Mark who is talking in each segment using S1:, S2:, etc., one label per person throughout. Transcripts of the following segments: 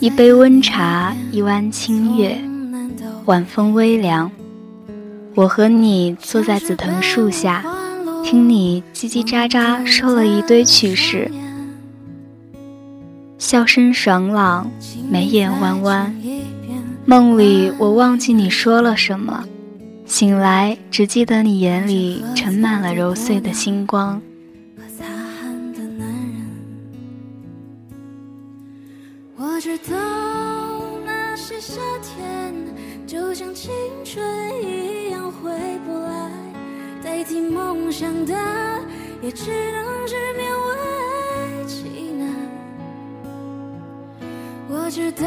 S1: 一杯温茶，一弯清月，晚风微凉。我和你坐在紫藤树下，听你叽叽喳喳说了一堆趣事，笑声爽朗，眉眼弯弯。梦里我忘记你说了什么，醒来只记得你眼里盛满了揉碎的星光。
S2: 长大也只能是勉为其难。我知道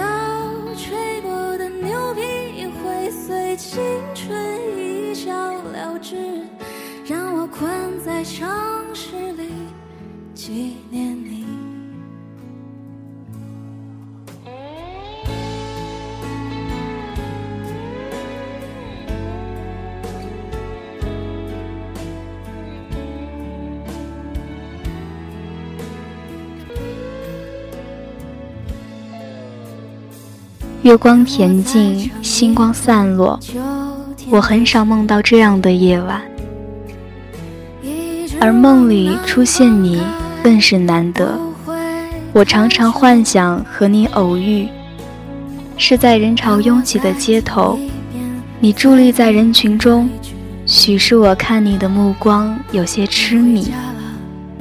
S2: 吹过的牛皮会随青春一笑了之，让我困在城市里几年
S1: 月光恬静，星光散落，我很少梦到这样的夜晚，而梦里出现你更是难得。我常常幻想和你偶遇，是在人潮拥挤的街头，你伫立在人群中，许是我看你的目光有些痴迷，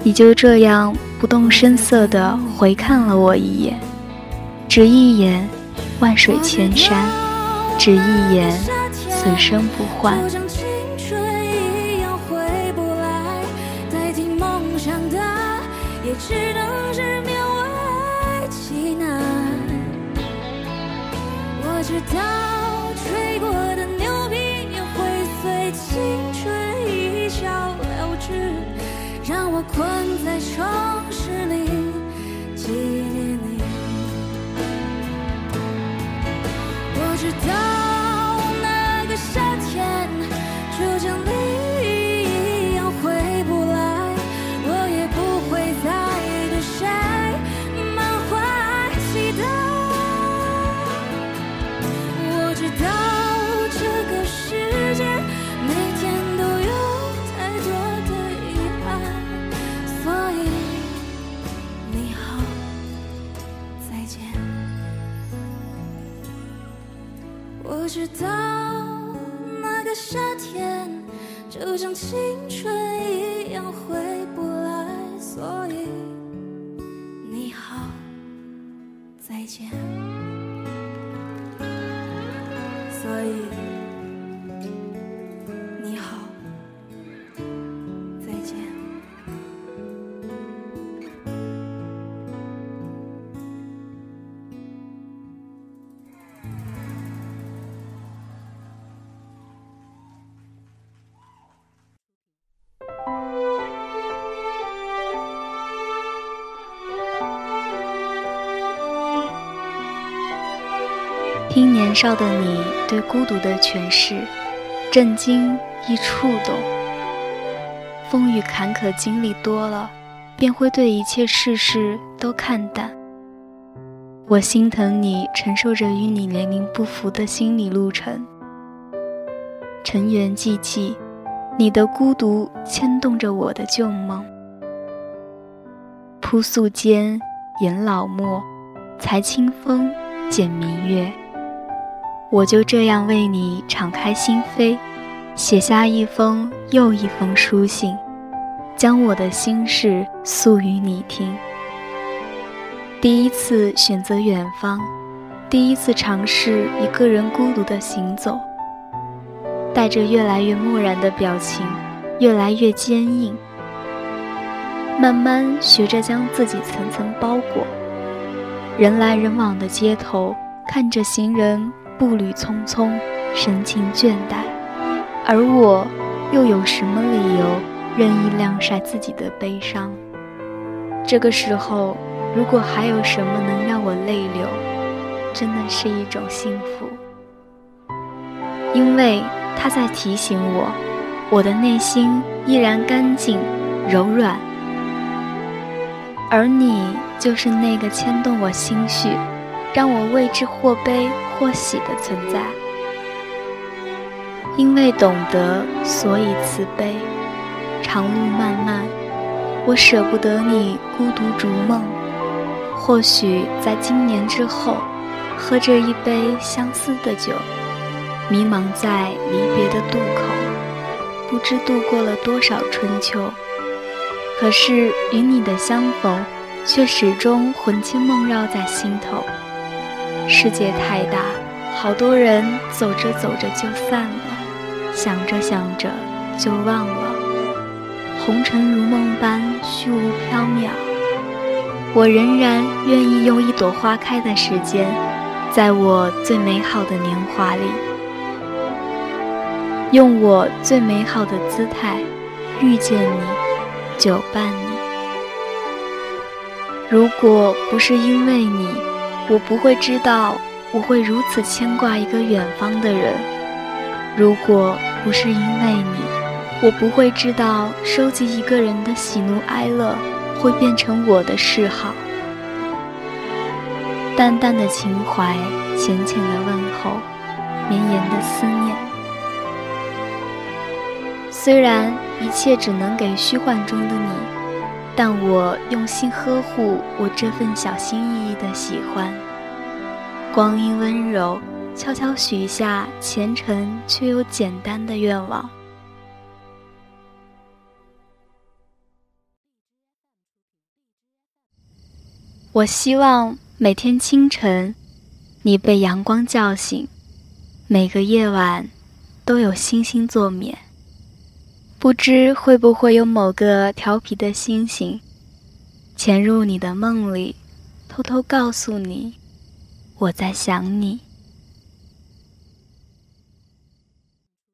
S1: 你就这样不动声色地回看了我一眼，只一眼。万水千山，只一眼，此生不换。
S2: 知道知道那个夏天就像青春一样回
S1: 听年少的你对孤独的诠释，震惊亦触动。风雨坎坷经历多了，便会对一切世事都看淡。我心疼你承受着与你年龄不符的心理路程。尘缘寂寂，你的孤独牵动着我的旧梦。铺素笺，研老墨，裁清风，剪明月。我就这样为你敞开心扉，写下一封又一封书信，将我的心事诉与你听。第一次选择远方，第一次尝试一个人孤独的行走，带着越来越漠然的表情，越来越坚硬，慢慢学着将自己层层包裹。人来人往的街头，看着行人。步履匆匆，神情倦怠，而我又有什么理由任意晾晒自己的悲伤？这个时候，如果还有什么能让我泪流，真的是一种幸福，因为它在提醒我，我的内心依然干净、柔软，而你就是那个牵动我心绪。让我为之或悲或喜的存在。因为懂得，所以慈悲。长路漫漫，我舍不得你孤独逐梦。或许在今年之后，喝着一杯相思的酒，迷茫在离别的渡口，不知度过了多少春秋。可是与你的相逢，却始终魂牵梦绕在心头。世界太大，好多人走着走着就散了，想着想着就忘了。红尘如梦般虚无缥缈，我仍然愿意用一朵花开的时间，在我最美好的年华里，用我最美好的姿态遇见你，久伴你。如果不是因为你，我不会知道我会如此牵挂一个远方的人；如果不是因为你，我不会知道，收集一个人的喜怒哀乐会变成我的嗜好。淡淡的情怀，浅浅的问候，绵延的思念。虽然一切只能给虚幻中的你，但我用心呵护我这份小心翼翼的喜欢。光阴温柔，悄悄许下虔诚却又简单的愿望。我希望每天清晨，你被阳光叫醒；每个夜晚，都有星星作眠。不知会不会有某个调皮的星星，潜入你的梦里，偷偷告诉你，我在想你。